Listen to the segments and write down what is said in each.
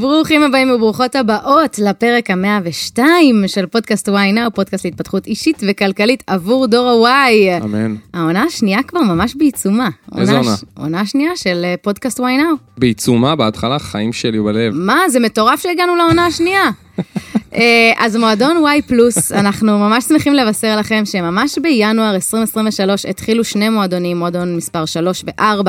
ברוכים הבאים וברוכות הבאות לפרק המאה ושתיים של פודקאסט וואי נאו, פודקאסט להתפתחות אישית וכלכלית עבור דור הוואי. אמן. העונה השנייה כבר ממש בעיצומה. איזה עונה? ש- עונה שנייה של אה, פודקאסט וואי נאו. בעיצומה, בהתחלה, חיים שלי בלב. מה, זה מטורף שהגענו לעונה השנייה. אה, אז מועדון וואי פלוס, אנחנו ממש שמחים לבשר לכם שממש בינואר 2023 התחילו שני מועדונים, מועדון מספר 3 ו-4.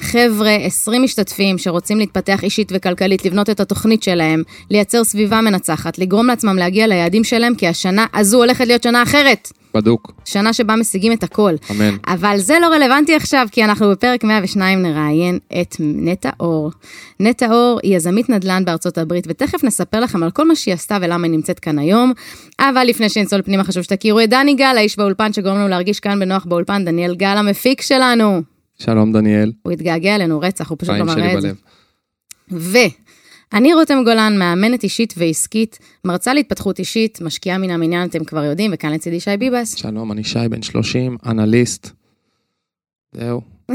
חבר'ה, 20 משתתפים שרוצים להתפתח אישית וכלכלית, לבנות את התוכנית שלהם, לייצר סביבה מנצחת, לגרום לעצמם להגיע ליעדים שלהם, כי השנה הזו הולכת להיות שנה אחרת. בדוק. שנה שבה משיגים את הכל. אמן. אבל זה לא רלוונטי עכשיו, כי אנחנו בפרק 102 נראיין את נטע אור. נטע אור היא יזמית נדל"ן בארצות הברית, ותכף נספר לכם על כל מה שהיא עשתה ולמה היא נמצאת כאן היום. אבל לפני שנצלול פנימה, חשוב שתכירו את דני גל, האיש באולפן שגורם לנו להרגיש כאן בנוח באולפן, דניאל גל המפיק שלנו. שלום, דניאל. הוא התגעגע אלינו רצח, הוא פשוט לא מראה את זה. בלב. ואני רותם גולן, מאמנת אישית ועסקית, מרצה להתפתחות אישית, משקיעה מן המניין, אתם כבר יודעים, וכאן לצידי שי ביבס. שלום, אני שי, בן 30, אנליסט. זהו,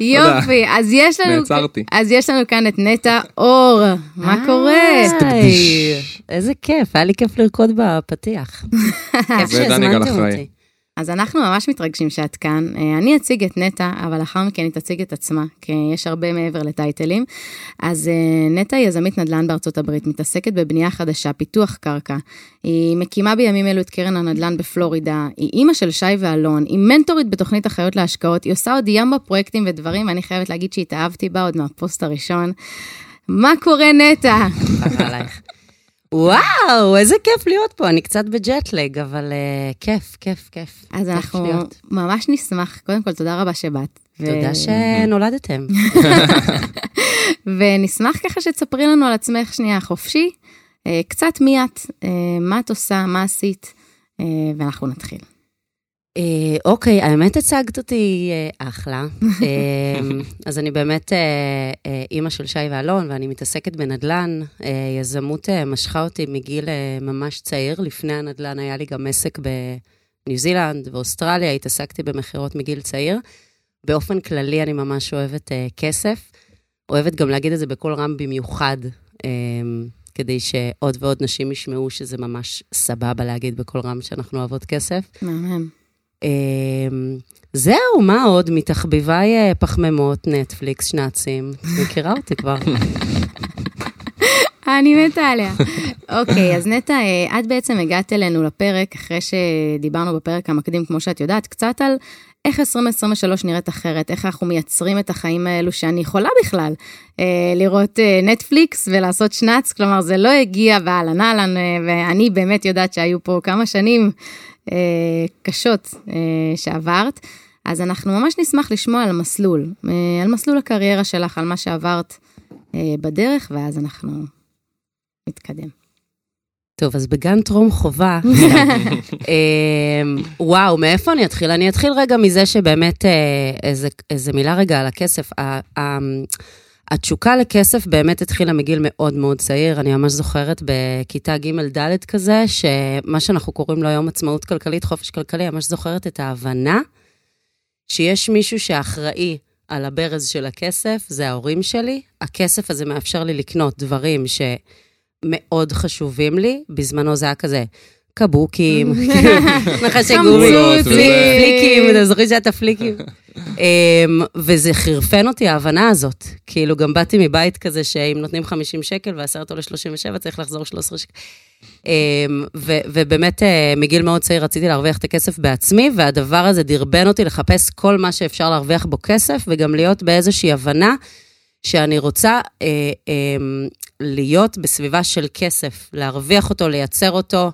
יופי, אז יש לנו... נעצרתי. אז יש לנו כאן את נטע אור, מה קורה? היי, איזה כיף, היה לי כיף לרקוד בפתיח. כיף שהזמנתם. אותי. אז אנחנו ממש מתרגשים שאת כאן. אה, אני אציג את נטע, אבל לאחר מכן היא תציג את עצמה, כי יש הרבה מעבר לטייטלים. אז אה, נטע היא יזמית נדל"ן בארצות הברית, מתעסקת בבנייה חדשה, פיתוח קרקע. היא מקימה בימים אלו את קרן הנדל"ן בפלורידה, היא אימא של שי ואלון, היא מנטורית בתוכנית אחיות להשקעות, היא עושה עוד ימבה פרויקטים ודברים, ואני חייבת להגיד שהתאהבתי בה עוד מהפוסט הראשון. מה קורה נטע? וואו, איזה כיף להיות פה, אני קצת ב jet lag, אבל אה, כיף, כיף, כיף. אז כיף אנחנו להיות. ממש נשמח, קודם כל תודה רבה שבאת. ו- תודה שנולדתם. ונשמח ככה שתספרי לנו על עצמך שנייה חופשי, אה, קצת מי את, אה, מה את עושה, מה עשית, ואנחנו נתחיל. אה, אוקיי, האמת הצגת אותי אה, אחלה. אה, אז אני באמת אה, אימא של שי ואלון, ואני מתעסקת בנדל"ן. יזמות משכה אותי מגיל ממש צעיר. לפני הנדל"ן היה לי גם עסק בניו זילנד ואוסטרליה, התעסקתי במכירות מגיל צעיר. באופן כללי אני ממש אוהבת כסף. אוהבת גם להגיד את זה בקול רם במיוחד, אה, כדי שעוד ועוד נשים ישמעו שזה ממש סבבה להגיד בקול רם שאנחנו אוהבות כסף. מהמם. אמ, זהו, מה עוד? מתחביביי אה, פחמימות, נטפליקס, שנאצים. מכירה אותי כבר. אני מתה עליה. אוקיי, אז נטע, אה, את בעצם הגעת אלינו לפרק, אחרי שדיברנו בפרק המקדים, כמו שאת יודעת, קצת על איך 2023 נראית אחרת, איך אנחנו מייצרים את החיים האלו שאני יכולה בכלל אה, לראות אה, נטפליקס ולעשות שנץ, כלומר זה לא הגיע באהלן אהלן, אה, ואני באמת יודעת שהיו פה כמה שנים קשות אה, שעברת, אז אנחנו ממש נשמח לשמוע על המסלול, אה, על מסלול הקריירה שלך, על מה שעברת אה, בדרך, ואז אנחנו נתקדם. טוב, אז בגן טרום חובה, וואו, מאיפה אני אתחיל? אני אתחיל רגע מזה שבאמת, אה, איזה, איזה מילה רגע על הכסף. התשוקה לכסף באמת התחילה מגיל מאוד מאוד צעיר. אני ממש זוכרת בכיתה ג'-ד' כזה, שמה שאנחנו קוראים לו היום עצמאות כלכלית, חופש כלכלי, ממש זוכרת את ההבנה שיש מישהו שאחראי על הברז של הכסף, זה ההורים שלי. הכסף הזה מאפשר לי לקנות דברים שמאוד חשובים לי. בזמנו זה היה כזה. קבוקים, נחשי גומי, פליקים, אתם זוכרים שהיה את הפליקים? אמ, וזה חירפן אותי, ההבנה הזאת. כאילו, גם באתי מבית כזה שאם נותנים 50 שקל והסרט עולה 37, צריך לחזור 13 שקל. אמ, ובאמת, אה, מגיל מאוד צעיר רציתי להרוויח את הכסף בעצמי, והדבר הזה דרבן אותי לחפש כל מה שאפשר להרוויח בו כסף, וגם להיות באיזושהי הבנה שאני רוצה אה, אה, להיות בסביבה של כסף, להרוויח אותו, לייצר אותו,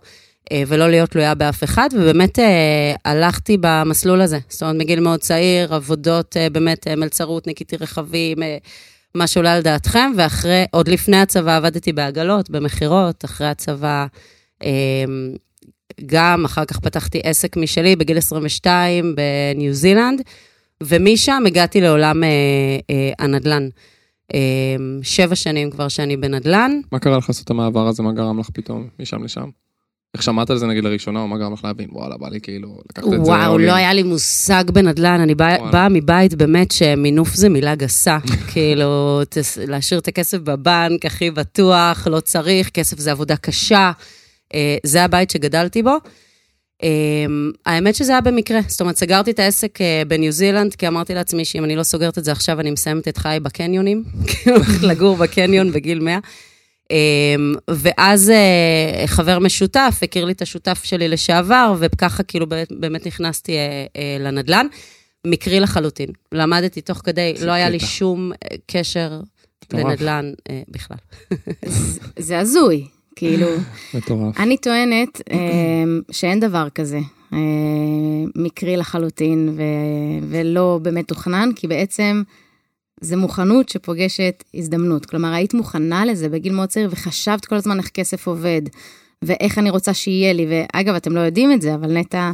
ולא להיות תלויה באף אחד, ובאמת אה, הלכתי במסלול הזה. זאת אומרת, מגיל מאוד צעיר, עבודות, אה, באמת, אה, מלצרות, ניקיתי רכבים, אה, מה שעולה על דעתכם, ואחרי, עוד לפני הצבא עבדתי בעגלות, במכירות, אחרי הצבא, אה, גם אחר כך פתחתי עסק משלי בגיל 22 בניו זילנד, ומשם הגעתי לעולם אה, אה, הנדל"ן. אה, שבע שנים כבר שאני בנדל"ן. מה קרה לך לעשות המעבר הזה? מה גרם לך פתאום משם לשם? איך שמעת על זה נגיד לראשונה, או מה גרם לך להבין, וואלה, בא לי כאילו, לקחת את זה. וואו, all in. לא היה לי מושג בנדל"ן, אני באה. באה מבית באמת שמינוף זה מילה גסה. כאילו, תס- להשאיר את הכסף בבנק, הכי בטוח, לא צריך, כסף זה עבודה קשה. אה, זה הבית שגדלתי בו. אה, האמת שזה היה במקרה, זאת אומרת, סגרתי את העסק אה, בניו זילנד, כי אמרתי לעצמי שאם אני לא סוגרת את זה עכשיו, אני מסיימת את חיי בקניונים, כאילו, לגור בקניון בגיל 100. אמ, ואז אה, חבר משותף הכיר לי את השותף שלי לשעבר, וככה כאילו באמת- נכנסתי אה, אה, לנדל"ן. מקרי לחלוטין. למדתי תוך כדי, לא היה לי. שום קשר. לנדל"ן בכלל. זה- הזוי, כאילו. מטורף. אני טוענת אה, שאין דבר כזה, מקרי לחלוטין ולא באמת תוכנן, כי בעצם זה מוכנות שפוגשת הזדמנות. כלומר, היית מוכנה לזה בגיל מאוד צעיר וחשבת כל הזמן איך כסף עובד, ואיך אני רוצה שיהיה לי, ואגב, אתם לא יודעים את זה, אבל נטע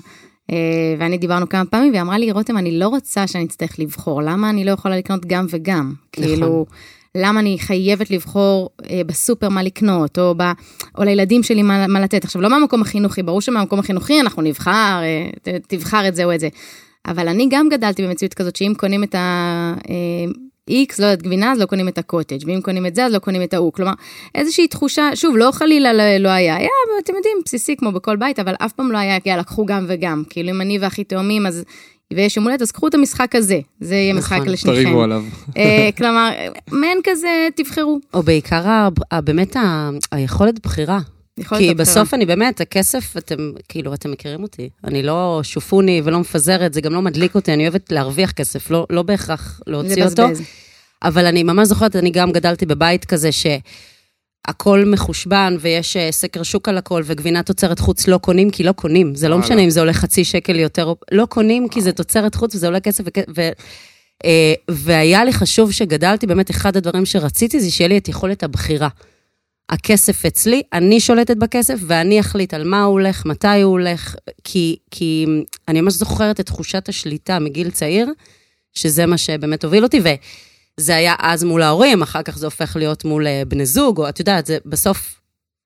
אה, ואני דיברנו כמה פעמים, והיא אמרה לי, רותם, אני לא רוצה שאני אצטרך לבחור, למה אני לא יכולה לקנות גם וגם? נכון. כאילו... למה אני חייבת לבחור אה, בסופר מה לקנות, או, ב, או לילדים שלי מה, מה לתת. עכשיו, לא מהמקום החינוכי, ברור שמהמקום החינוכי אנחנו נבחר, אה, ת, תבחר את זה או את זה. אבל אני גם גדלתי במציאות כזאת, שאם קונים את ה-X, לא יודעת, גבינה, אז לא קונים את הקוטג', ואם קונים את זה, אז לא קונים את ההוא. כלומר, איזושהי תחושה, שוב, לא חלילה לא, לא היה, היה, אתם יודעים, בסיסי כמו בכל בית, אבל אף פעם לא היה, יאללה, קחו גם וגם. כאילו, אם אני ואחי תאומים, אז... ויש יום הולדת, אז קחו את המשחק הזה, זה יהיה משחק נכון. לשניכם. תריבו עליו. אה, כלומר, מעין כזה, תבחרו. או בעיקר, באמת, היכולת בחירה. כי. בסוף אני באמת, הכסף, אתם, כאילו, אתם מכירים אותי. אני לא שופוני ולא מפזרת, זה גם לא מדליק אותי, אני אוהבת להרוויח כסף, לא, לא בהכרח להוציא אותו. לבזבז. אבל אני ממש זוכרת, אני גם גדלתי בבית כזה שהכל מחושבן ויש אה, סקר שוק על הכל, וגבינה תוצרת חוץ לא קונים כי לא קונים. זה לא. משנה אם זה עולה חצי שקל יותר, לא קונים כי זה תוצרת חוץ וזה עולה כסף. ו, אה, והיה לי חשוב שגדלתי, באמת אחד הדברים שרציתי זה שיהיה לי את יכולת הבחירה. הכסף אצלי, אני שולטת בכסף ואני אחליט על מה הוא הולך, מתי הוא הולך, כי, כי אני ממש זוכרת את תחושת השליטה מגיל צעיר, שזה מה שבאמת הוביל אותי, וזה היה אז מול ההורים, אחר כך זה הופך להיות מול אה, בני זוג, או את יודעת, זה בסוף,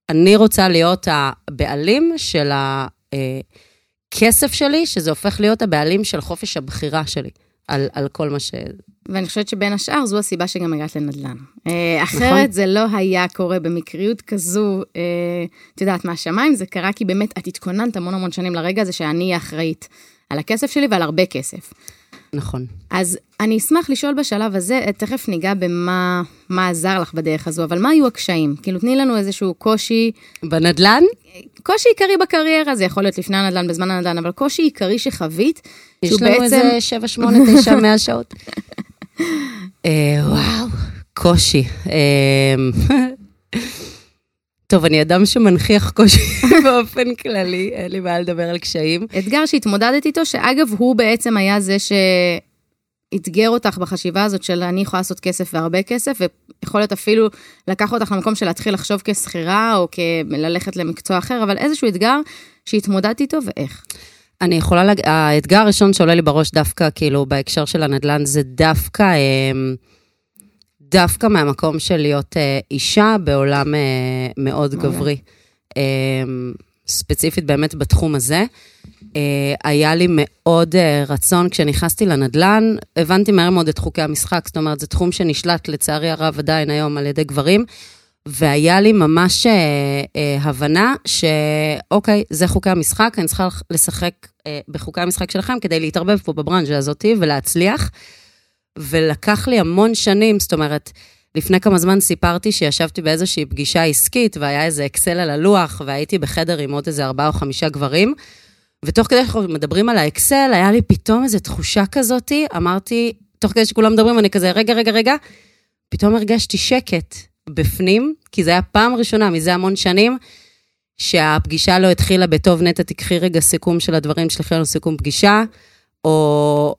אני רוצה להיות הבעלים של הכסף שלי, שזה הופך להיות הבעלים של חופש הבחירה שלי, על, על כל מה ש... ואני חושבת שבין השאר זו הסיבה שגם הגעת לנדל"ן. אה, נכון. אחרת זה לא היה קורה במקריות כזו, אה, את יודעת, מהשמיים, זה קרה כי באמת את התכוננת המון המון שנים לרגע הזה שאני אהיה אחראית על הכסף שלי ועל הרבה כסף. נכון. אז אני אשמח לשאול בשלב הזה, אה, תכף ניגע במה מה עזר לך בדרך הזו, אבל מה היו הקשיים? כאילו, תני לנו איזשהו קושי, בנדל"ן, קושי עיקרי בקריירה, זה יכול להיות לפני הנדל"ן, בזמן הנדל"ן, אבל קושי עיקרי שחווית, יש שהוא לנו בעצם- איזה 7, 8, 9, 100 שעות. אה, וואו, קושי. טוב, אני אדם שמנכיח קושי באופן כללי, אין לי בעיה לדבר על קשיים. אתגר שהתמודדת איתו, שאגב, הוא בעצם היה זה שאתגר אותך בחשיבה הזאת של אני יכולה לעשות כסף והרבה כסף, ויכול להיות אפילו לקח אותך למקום של להתחיל לחשוב כשכירה, או ללכת למקצוע אחר, אבל איזשהו אתגר שהתמודדת איתו ואיך. אני יכולה להגיד, האתגר הראשון שעולה לי בראש דווקא, כאילו, בהקשר של הנדל"ן, זה דווקא, אה, דווקא מהמקום של להיות אה, אישה בעולם אה, מאוד. גברי. אה, ספציפית באמת בתחום הזה. היה לי מאוד רצון, כשנכנסתי לנדל"ן, הבנתי מהר מאוד את חוקי המשחק, זאת אומרת, זה תחום שנשלט לצערי הרב עדיין היום על ידי גברים, והיה לי ממש הבנה שאוקיי, זה חוקי המשחק, אני צריכה לשחק בחוקי המשחק שלכם כדי להתערבב פה בברנז'ה הזאתי ולהצליח. ולקח לי המון שנים, זאת אומרת, לפני כמה זמן סיפרתי שישבתי באיזושהי פגישה עסקית, והיה איזה אקסל על הלוח, והייתי בחדר עם עוד איזה ארבעה או חמישה גברים, ותוך כדי שאנחנו מדברים על האקסל, היה לי פתאום איזו תחושה כזאתי, אמרתי, תוך כדי שכולם מדברים, אני כזה, רגע, רגע, רגע, פתאום הרגשתי שקט בפנים, כי זו הייתה פעם ראשונה מזה המון שנים, שהפגישה לא התחילה בטוב נטע, תקחי רגע סיכום של הדברים, שלחי לנו סיכום פגישה, או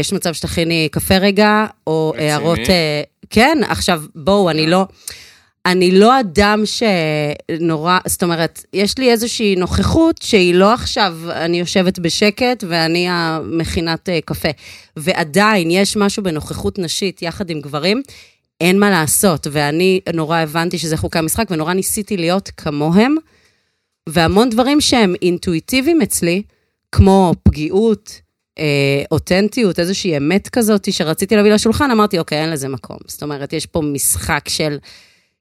יש מצב שתכיני קפה רגע, או רציני? הערות... אה, כן, עכשיו, בואו, אני לא... אני לא אדם שנורא, זאת אומרת, יש לי איזושהי נוכחות שהיא לא עכשיו, אני יושבת בשקט ואני המכינת אה, קפה. ועדיין יש משהו בנוכחות נשית יחד עם גברים, אין מה לעשות. ואני נורא הבנתי שזה חוקי המשחק, ונורא ניסיתי להיות כמוהם. והמון דברים שהם אינטואיטיביים אצלי, כמו פגיעות, אה, אותנטיות, איזושהי אמת כזאת שרציתי להביא לשולחן, אמרתי, אוקיי, אין לזה מקום. זאת אומרת, יש פה משחק של,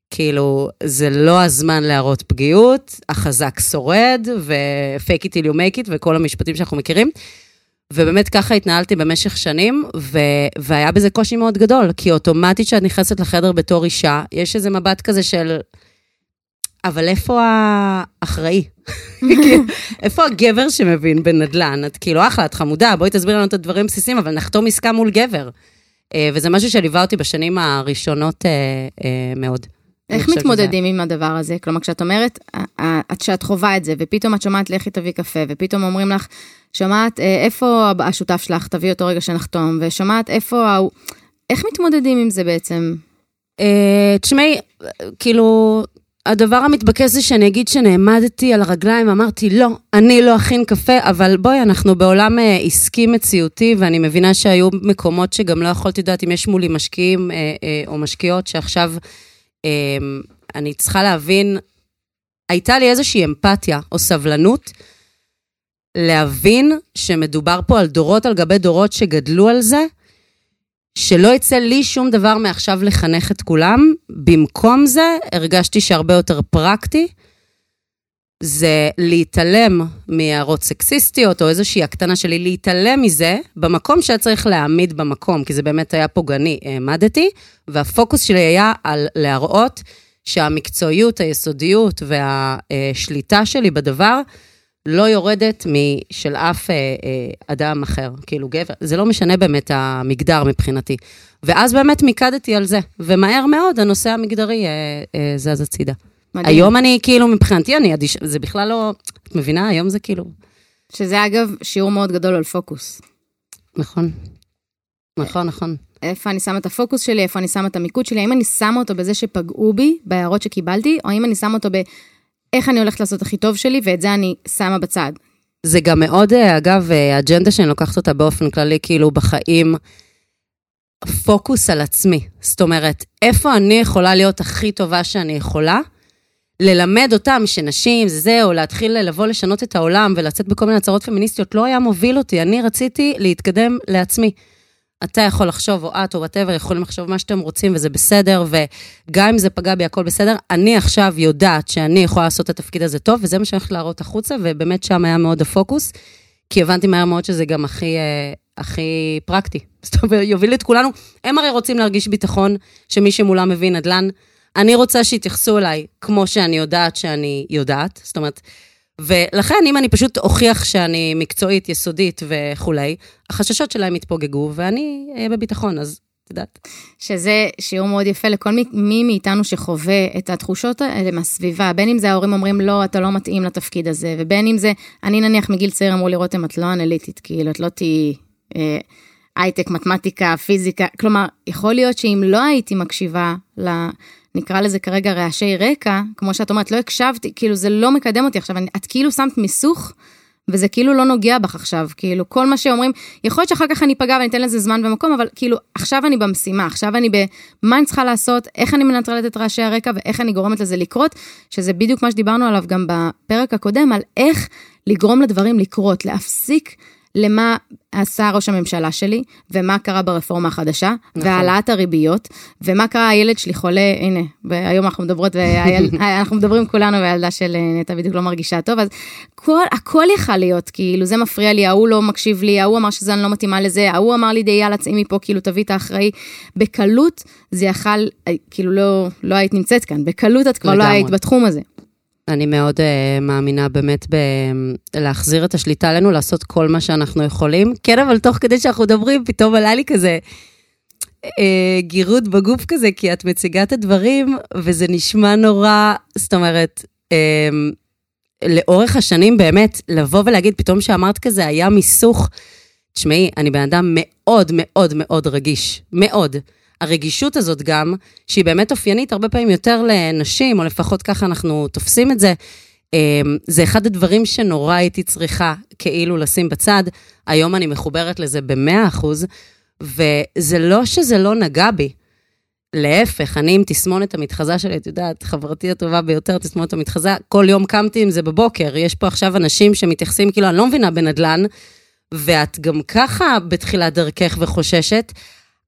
כאילו, זה לא הזמן להראות פגיעות, החזק שורד, ו-fake it till you make it, וכל המשפטים שאנחנו מכירים. ובאמת ככה התנהלתי במשך שנים, ו- והיה בזה קושי מאוד גדול, כי אוטומטית כשאת נכנסת לחדר בתור אישה, יש איזה מבט כזה של, אבל איפה האחראי? איפה הגבר שמבין בנדל"ן? את כאילו, אחלה, את חמודה, בואי תסבירי לנו את הדברים הבסיסיים, אבל נחתום עסקה מול גבר. אה, וזה משהו שליווה אותי בשנים הראשונות אה, אה, מאוד. איך מתמודדים שזה... עם הדבר הזה? כלומר, כשאת אומרת, כשאת חווה את זה, ופתאום את שומעת לכי תביא קפה, ופתאום אומרים לך, שומעת איפה השותף שלך, תביא אותו רגע שנחתום, ושומעת איפה, איך מתמודדים עם זה בעצם? תשמעי, כאילו, הדבר המתבקש זה שאני אגיד שנעמדתי על הרגליים, אמרתי, לא, אני לא אכין קפה, אבל בואי, אנחנו בעולם אה, עסקי מציאותי, ואני מבינה שהיו מקומות שגם לא יכולתי לדעת אם יש מולי משקיעים אה, אה, או משקיעות, שעכשיו אה, אני צריכה להבין, הייתה לי איזושהי אמפתיה או סבלנות, להבין שמדובר פה על דורות על גבי דורות שגדלו על זה, שלא יצא לי שום דבר מעכשיו לחנך את כולם. במקום זה, הרגשתי שהרבה יותר פרקטי, זה להתעלם מהערות סקסיסטיות, או איזושהי הקטנה שלי, להתעלם מזה, במקום שהיה צריך להעמיד במקום, כי זה באמת היה פוגעני, העמדתי, והפוקוס שלי היה על להראות שהמקצועיות, היסודיות והשליטה שלי בדבר, לא יורדת משל אף אה, אה, אדם אחר, כאילו גבר, זה לא משנה באמת המגדר מבחינתי. ואז באמת מיקדתי על זה, ומהר מאוד הנושא המגדרי אה, אה, זז הצידה. מדהים. היום אני כאילו, מבחינתי אני אדיש, זה בכלל לא, את מבינה? היום זה כאילו... שזה אגב שיעור מאוד גדול על פוקוס. נכון. נכון, נכון. איפה אני שמה את הפוקוס שלי, איפה אני שמה את המיקוד שלי, האם אני שמה אותו בזה שפגעו בי, בהערות שקיבלתי, או האם אני שמה אותו ב... איך אני הולכת לעשות הכי טוב שלי, ואת זה אני שמה בצד. זה גם מאוד, אה, אגב, אה, אג'נדה שאני לוקחת אותה באופן כללי, כאילו בחיים, פוקוס על עצמי. זאת אומרת, איפה אני יכולה להיות הכי טובה שאני יכולה? ללמד אותם שנשים זה זה, או להתחיל לבוא לשנות את העולם ולצאת בכל מיני הצהרות פמיניסטיות, לא היה מוביל אותי. אני רציתי להתקדם לעצמי. אתה יכול לחשוב, או את, או whatever, יכולים לחשוב מה שאתם רוצים, וזה בסדר, וגם אם זה פגע בי, הכל בסדר. אני עכשיו יודעת שאני יכולה לעשות את התפקיד הזה טוב, וזה מה שאני הולכת להראות החוצה, ובאמת שם היה מאוד הפוקוס, כי הבנתי מהר מאוד שזה גם הכי, אה, הכי פרקטי. זאת אומרת, יוביל את כולנו. הם הרי רוצים להרגיש ביטחון שמי שמולם מבין נדל"ן. אני רוצה שיתייחסו אליי כמו שאני יודעת שאני יודעת. זאת אומרת, ולכן, אם אני פשוט אוכיח שאני מקצועית, יסודית וכולי, החששות שלהם יתפוגגו, ואני אהיה בביטחון, אז את יודעת. שזה שיעור מאוד יפה לכל מי, מי מאיתנו שחווה את התחושות האלה מהסביבה, בין אם זה ההורים אומרים, לא, אתה לא מתאים לתפקיד הזה, ובין אם זה, אני נניח מגיל צעיר אמרו לי, רותם, את לא אנליטית, כאילו, את לא תהיי אה, הייטק, מתמטיקה, פיזיקה, כלומר, יכול להיות שאם לא הייתי מקשיבה ל... נקרא לזה כרגע רעשי רקע, כמו שאת אומרת, לא הקשבתי, כאילו זה לא מקדם אותי עכשיו, אני, את כאילו שמת מיסוך, וזה כאילו לא נוגע בך עכשיו, כאילו כל מה שאומרים, יכול להיות שאחר כך אני אפגע ואני אתן לזה זמן ומקום, אבל כאילו עכשיו אני במשימה, עכשיו אני במה אני צריכה לעשות, איך אני מנטרלת את רעשי הרקע ואיך אני גורמת לזה לקרות, שזה בדיוק מה שדיברנו עליו גם בפרק הקודם, על איך לגרום לדברים לקרות, להפסיק למה עשה ראש הממשלה שלי, ומה קרה ברפורמה החדשה, נכון. והעלאת הריביות, ומה קרה הילד שלי חולה, הנה, היום אנחנו מדברות, אנחנו מדברים כולנו, והילדה של נטע בדיוק לא מרגישה טוב, אז כל, הכל יכל להיות, כאילו, זה מפריע לי, ההוא לא מקשיב לי, ההוא אמר שזה אני לא מתאימה לזה, ההוא אמר לי, די, יאללה, צאי מפה, כאילו, תביא את האחראי. בקלות זה יכל, כאילו, לא, לא היית נמצאת כאן, בקלות את כבר לא לגמרי. לא היית בתחום הזה. אני מאוד uh, מאמינה באמת בלהחזיר את השליטה עלינו, לעשות כל מה שאנחנו יכולים. כן, אבל תוך כדי שאנחנו מדברים, פתאום עלה לי כזה uh, גירות בגוף כזה, כי את מציגה את הדברים, וזה נשמע נורא, זאת אומרת, uh, לאורך השנים באמת, לבוא ולהגיד, פתאום שאמרת כזה, היה מיסוך. תשמעי, אני בן אדם מאוד מאוד מאוד רגיש, מאוד. הרגישות הזאת גם, שהיא באמת אופיינית הרבה פעמים יותר לנשים, או לפחות ככה אנחנו תופסים את זה, אמ, זה אחד הדברים שנורא הייתי צריכה כאילו לשים בצד. היום אני מחוברת לזה במאה אחוז, וזה לא שזה לא נגע בי. להפך, אני עם תסמונת המתחזה שלי, את יודעת, חברתי הטובה ביותר, תסמונת המתחזה, כל יום קמתי עם זה בבוקר. יש פה עכשיו אנשים שמתייחסים, כאילו, אני לא מבינה בנדל"ן, ואת גם ככה בתחילת דרכך וחוששת,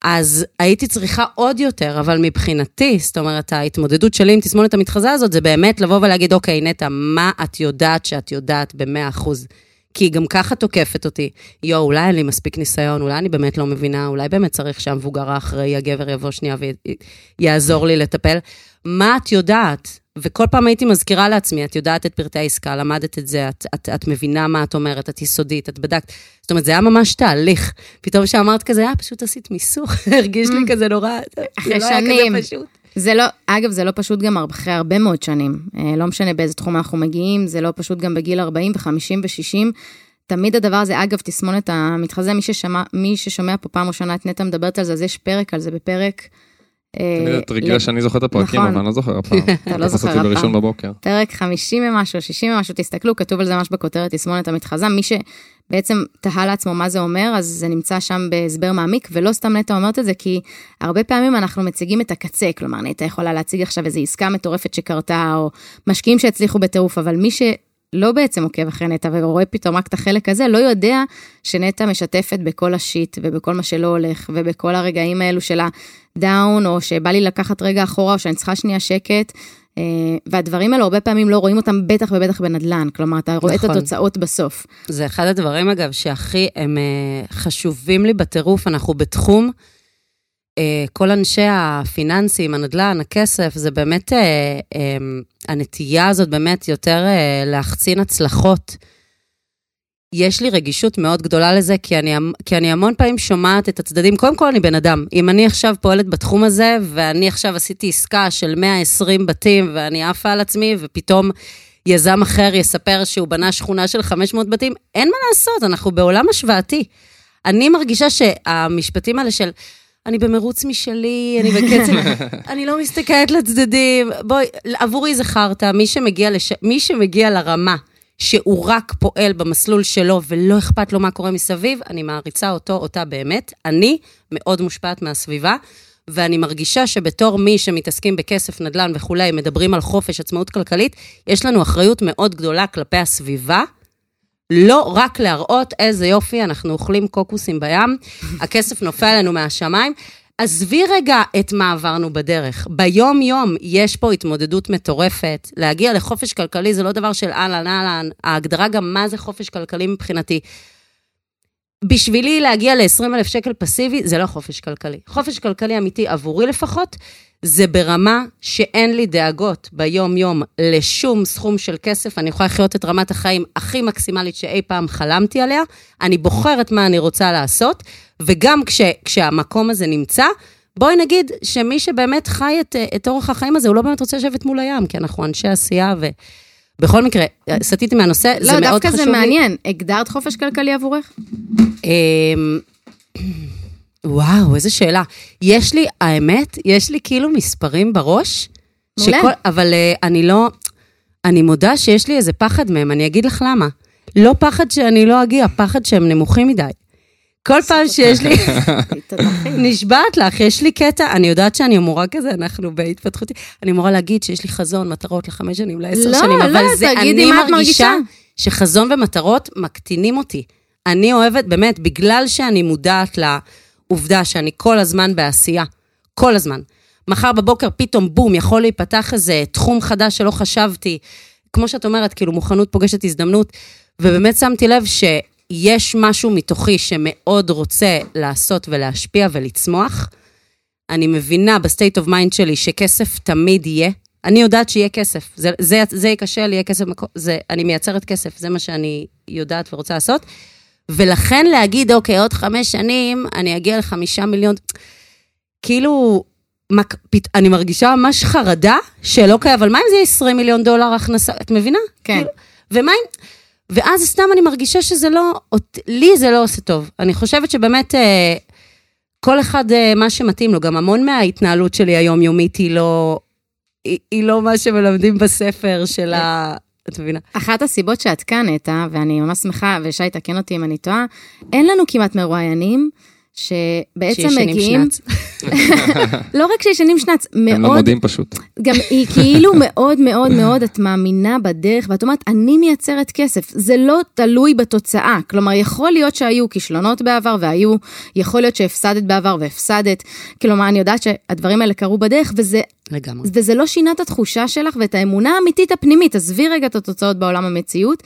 אז הייתי צריכה עוד יותר, אבל מבחינתי, זאת אומרת, ההתמודדות שלי עם תסמונת המתחזה הזאת, זה באמת לבוא ולהגיד, אוקיי, נטע, מה את יודעת שאת יודעת במאה אחוז? כי היא גם ככה תוקפת אותי. יואו, אולי אין לי מספיק ניסיון, אולי אני באמת לא מבינה, אולי באמת צריך שהמבוגר האחראי, הגבר יבוא שנייה ויעזור לי לטפל. מה את יודעת? וכל פעם הייתי מזכירה לעצמי, את יודעת את פרטי העסקה, למדת את זה, את, את, את מבינה מה את אומרת, את יסודית, את בדקת. זאת אומרת, זה היה ממש תהליך. פתאום כשאמרת כזה, אה, פשוט עשית מיסוך, הרגיש לי כזה נורא, זה לא היה. כזה פשוט. זה לא, אגב, זה לא פשוט גם אחרי הרבה מאוד שנים. אה, לא משנה באיזה תחום אנחנו מגיעים, זה לא פשוט גם בגיל 40 ו-50 ו-60. תמיד הדבר הזה, אגב, תסמונת המתחזה, מי, ששמע, מי ששומע פה פעם ראשונה את נטע מדברת על זה, אז יש פרק על זה בפרק... אה, את רגילה שאני זוכר את הפרקים, נכון. אבל אני לא זוכר הפעם. אתה לא זוכר אותי בראשון הפעם. בבוקר. פרק 50 ומשהו, 60 ומשהו, תסתכלו, כתוב על זה ממש בכותרת תסמונת המתחזה. מי שבעצם תהה לעצמו מה זה אומר, אז זה נמצא שם בהסבר מעמיק, ולא סתם נטע אומרת את זה, כי הרבה פעמים אנחנו מציגים את הקצה, כלומר, נטע יכולה להציג עכשיו איזו עסקה מטורפת שקרתה, או משקיעים שהצליחו בטירוף, אבל מי שלא בעצם עוקב אחרי נטע ורואה פתאום רק את החלק הזה, לא יודע שנטע משתפת בכל השיט ובכל מה שלא הולך, ובכל הרגעים האלו של הדאון, או שבא לי לקחת רגע אחורה, או שאני צריכה שנייה שקט. אה, והדברים האלו הרבה פעמים לא רואים אותם בטח ובטח בנדל"ן, כלומר, אתה רואה את נכון. התוצאות בסוף. זה אחד הדברים, אגב, שהכי הם אה, חשובים לי בטירוף. אנחנו בתחום, אה, כל אנשי הפיננסים, הנדל"ן, הכסף, זה באמת, הנטייה הזאת באמת יותר אה, להחצין הצלחות. יש לי רגישות מאוד גדולה לזה, כי אני, כי אני המון פעמים שומעת את הצדדים. קודם כל, אני בן אדם. אם אני עכשיו פועלת בתחום הזה, ואני עכשיו עשיתי עסקה של 120 בתים, ואני עפה על עצמי, ופתאום יזם אחר יספר שהוא בנה שכונה של 500 בתים, אין מה לעשות, אנחנו בעולם השוואתי. אני מרגישה שהמשפטים האלה של... אני במרוץ משלי, אני בקצב, אני לא מסתכלת לצדדים. בואי, עבורי זה חרטא, מי שמגיע, לש... מי שמגיע לרמה שהוא רק פועל במסלול שלו ולא אכפת לו מה קורה מסביב, אני מעריצה אותו, אותה באמת. אני מאוד מושפעת מהסביבה, ואני מרגישה שבתור מי שמתעסקים בכסף, נדל"ן וכולי, מדברים על חופש, עצמאות כלכלית, יש לנו אחריות מאוד גדולה כלפי הסביבה. לא רק להראות איזה יופי, אנחנו אוכלים קוקוסים בים, הכסף נופל עלינו מהשמיים. עזבי רגע את מה עברנו בדרך. ביום-יום יש פה התמודדות מטורפת. להגיע לחופש כלכלי זה לא דבר של אהלן אהלן, ההגדרה גם מה זה חופש כלכלי מבחינתי. בשבילי להגיע ל-20,000 שקל פסיבי, זה לא חופש כלכלי. חופש כלכלי אמיתי, עבורי לפחות, זה ברמה שאין לי דאגות ביום-יום לשום סכום של כסף. אני יכולה לחיות את רמת החיים הכי מקסימלית שאי פעם חלמתי עליה. אני בוחרת מה אני רוצה לעשות, וגם כש, כשהמקום הזה נמצא, בואי נגיד שמי שבאמת חי את, את אורח החיים הזה, הוא לא באמת רוצה לשבת מול הים, כי אנחנו אנשי עשייה, ובכל מקרה, סטיתי מהנושא, זה לא, מאוד דווקא חשוב זה לי. מעניין. הגדרת חופש כלכלי עבורך? וואו, איזה שאלה. יש לי, האמת, יש לי כאילו מספרים בראש. מעולה. שכל, אבל uh, אני לא, אני מודה שיש לי איזה פחד מהם, אני אגיד לך למה. לא פחד שאני לא אגיע, פחד שהם נמוכים מדי. כל פעם שיש לי, נשבעת לך, יש לי קטע, אני יודעת שאני אמורה כזה, אנחנו בהתפתחותי, אני אמורה להגיד שיש לי חזון, מטרות לחמש שנים, לעשר לא, שנים, לא, אבל זה, תגידי אני מרגישה. שחזון ומטרות מקטינים אותי. אני אוהבת, באמת, בגלל שאני מודעת לעובדה שאני כל הזמן בעשייה, כל הזמן. מחר בבוקר פתאום בום, יכול להיפתח איזה תחום חדש שלא חשבתי. כמו שאת אומרת, כאילו מוכנות פוגשת הזדמנות, ובאמת שמתי לב שיש משהו מתוכי שמאוד רוצה לעשות ולהשפיע ולצמוח. אני מבינה ב state of mind שלי שכסף תמיד יהיה. אני יודעת שיהיה כסף. זה, זה, זה ייכשל, יהיה כסף, זה, אני מייצרת כסף, זה מה שאני יודעת ורוצה לעשות. ולכן להגיד, אוקיי, עוד חמש שנים אני אגיע לחמישה מיליון, כאילו, מק- פת- אני מרגישה ממש חרדה שלא קיים, אבל מה אם זה יהיה 20 מיליון דולר הכנסה, את מבינה? כן. כאילו, ומה אם... ואז סתם אני מרגישה שזה לא, לי זה לא עושה טוב. אני חושבת שבאמת אה, כל אחד אה, מה שמתאים לו, גם המון מההתנהלות שלי היומיומית היא לא, היא, היא לא מה שמלמדים בספר של ה... את מבינה? אחת הסיבות שאת כאן, נטע, ואני ממש שמחה, ושי תקן אותי אם אני טועה, אין לנו כמעט מרואיינים שבעצם שישנים מגיעים... שנץ. לא רק שישנים שנץ, הם לא מאוד, מודים פשוט. גם היא כאילו מאוד מאוד מאוד, את מאמינה בדרך, ואת אומרת, אני מייצרת כסף. זה לא תלוי בתוצאה. כלומר, יכול להיות שהיו כישלונות בעבר, והיו, יכול להיות שהפסדת בעבר והפסדת. כלומר, אני יודעת שהדברים האלה קרו בדרך, וזה, לגמרי. וזה לא שינה את התחושה שלך ואת האמונה האמיתית הפנימית. עזבי רגע את התוצאות בעולם המציאות,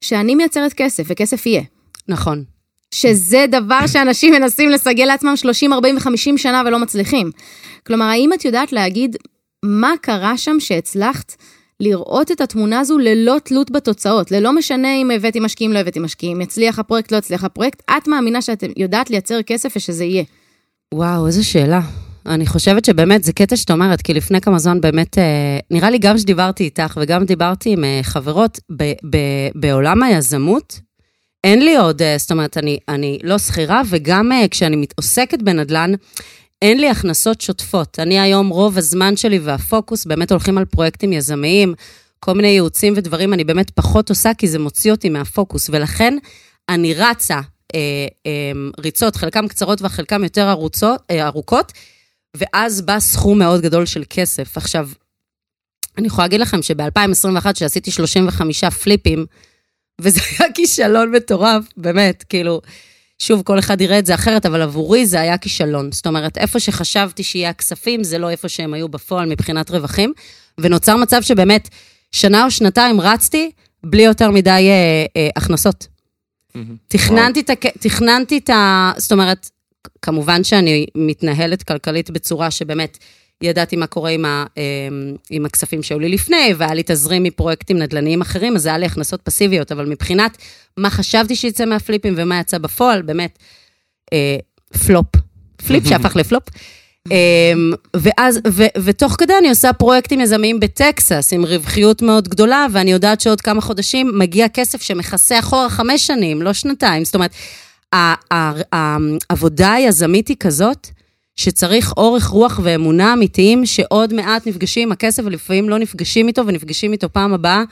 שאני מייצרת כסף, וכסף יהיה. נכון. שזה דבר שאנשים מנסים לסגל לעצמם 30, 40 ו-50 שנה ולא מצליחים. כלומר, האם את יודעת להגיד מה קרה שם שהצלחת לראות את התמונה הזו ללא תלות בתוצאות? ללא משנה אם הבאתי משקיעים, לא הבאתי משקיעים, יצליח הפרויקט, לא יצליח הפרויקט, את מאמינה שאת יודעת לייצר כסף ושזה יהיה. וואו, איזו שאלה. אני חושבת שבאמת, זה קטע שאת אומרת, כי לפני כמה זמן באמת, אה, נראה לי גם שדיברתי איתך וגם דיברתי עם אה, חברות, ב, ב, בעולם היזמות, אין לי עוד, אה, זאת אומרת, אני, אני לא שכירה, וגם אה, כשאני מת- עוסקת בנדל"ן, אין לי הכנסות שוטפות. אני היום, רוב הזמן שלי והפוקוס באמת הולכים על פרויקטים יזמיים, כל מיני ייעוצים ודברים, אני באמת פחות עושה, כי זה מוציא אותי מהפוקוס, ולכן אני רצה אה, אה, ריצות, חלקם קצרות וחלקם יותר ארוצות, אה, ארוכות, ואז בא סכום מאוד גדול של כסף. עכשיו, אני יכולה להגיד לכם שב-2021, שעשיתי 35 פליפים, וזה היה כישלון מטורף, באמת, כאילו, שוב, כל אחד יראה את זה אחרת, אבל עבורי זה היה כישלון. זאת אומרת, איפה שחשבתי שיהיה הכספים, זה לא איפה שהם היו בפועל מבחינת רווחים, ונוצר מצב שבאמת, שנה או שנתיים רצתי בלי יותר מדי אה, אה, הכנסות. תכננתי את, הכ- תכננתי את ה... זאת אומרת, כמובן שאני מתנהלת כלכלית בצורה שבאמת ידעתי מה קורה עם, ה, אמ, עם הכספים שהיו לי לפני, והיה לי תזרים מפרויקטים נדל"ניים אחרים, אז היה לי הכנסות פסיביות, אבל מבחינת מה חשבתי שיצא מהפליפים ומה יצא בפועל, באמת, אה, פלופ. פליפ שהפך לפלופ. אמ, ואז, ו, ותוך כדי אני עושה פרויקטים יזמיים בטקסס, עם רווחיות מאוד גדולה, ואני יודעת שעוד כמה חודשים מגיע כסף שמכסה אחורה חמש שנים, לא שנתיים. זאת אומרת, העבודה היזמית היא כזאת, שצריך אורך רוח ואמונה אמיתיים, שעוד מעט נפגשים עם הכסף, ולפעמים לא נפגשים איתו, ונפגשים איתו פעם הבאה.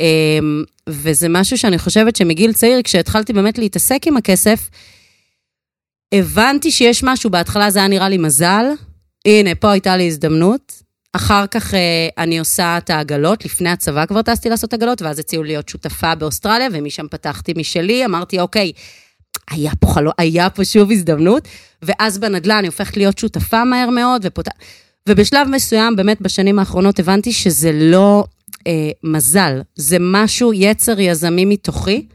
אמ, וזה משהו שאני חושבת שמגיל צעיר, כשהתחלתי באמת להתעסק עם הכסף, הבנתי שיש משהו, בהתחלה זה היה נראה לי מזל, הנה, פה הייתה לי הזדמנות. אחר כך אה, אני עושה את העגלות, לפני הצבא כבר טסתי לעשות עגלות, ואז הציעו להיות שותפה באוסטרליה, ומשם פתחתי משלי, אמרתי, אוקיי, היה פה חלום, היה פה שוב הזדמנות, ואז בנדל"ן אני הופכת להיות שותפה מהר מאוד, ופות... ובשלב מסוים, באמת בשנים האחרונות, הבנתי שזה לא אה, מזל, זה משהו, יצר יזמי מתוכי,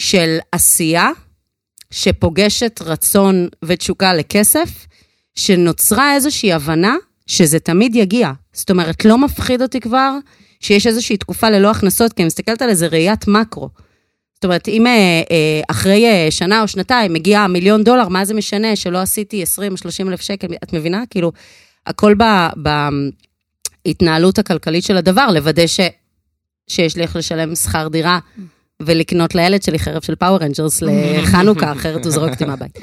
של עשייה, שפוגשת רצון ותשוקה לכסף, שנוצרה איזושהי הבנה שזה תמיד יגיע. זאת אומרת, לא מפחיד אותי כבר שיש איזושהי תקופה ללא הכנסות, כי אני מסתכלת על איזה ראיית מקרו. זאת אומרת, אם אה, אה, אחרי אה, שנה או שנתיים מגיע מיליון דולר, מה זה משנה שלא עשיתי 20 או 30 אלף שקל? את מבינה? כאילו, הכל בהתנהלות הכלכלית של הדבר, לוודא ש, שיש לי איך לשלם שכר דירה. ולקנות לילד שלי חרב של Power Rangers לחנוכה, אחרת הוא זורק אותי מהבית.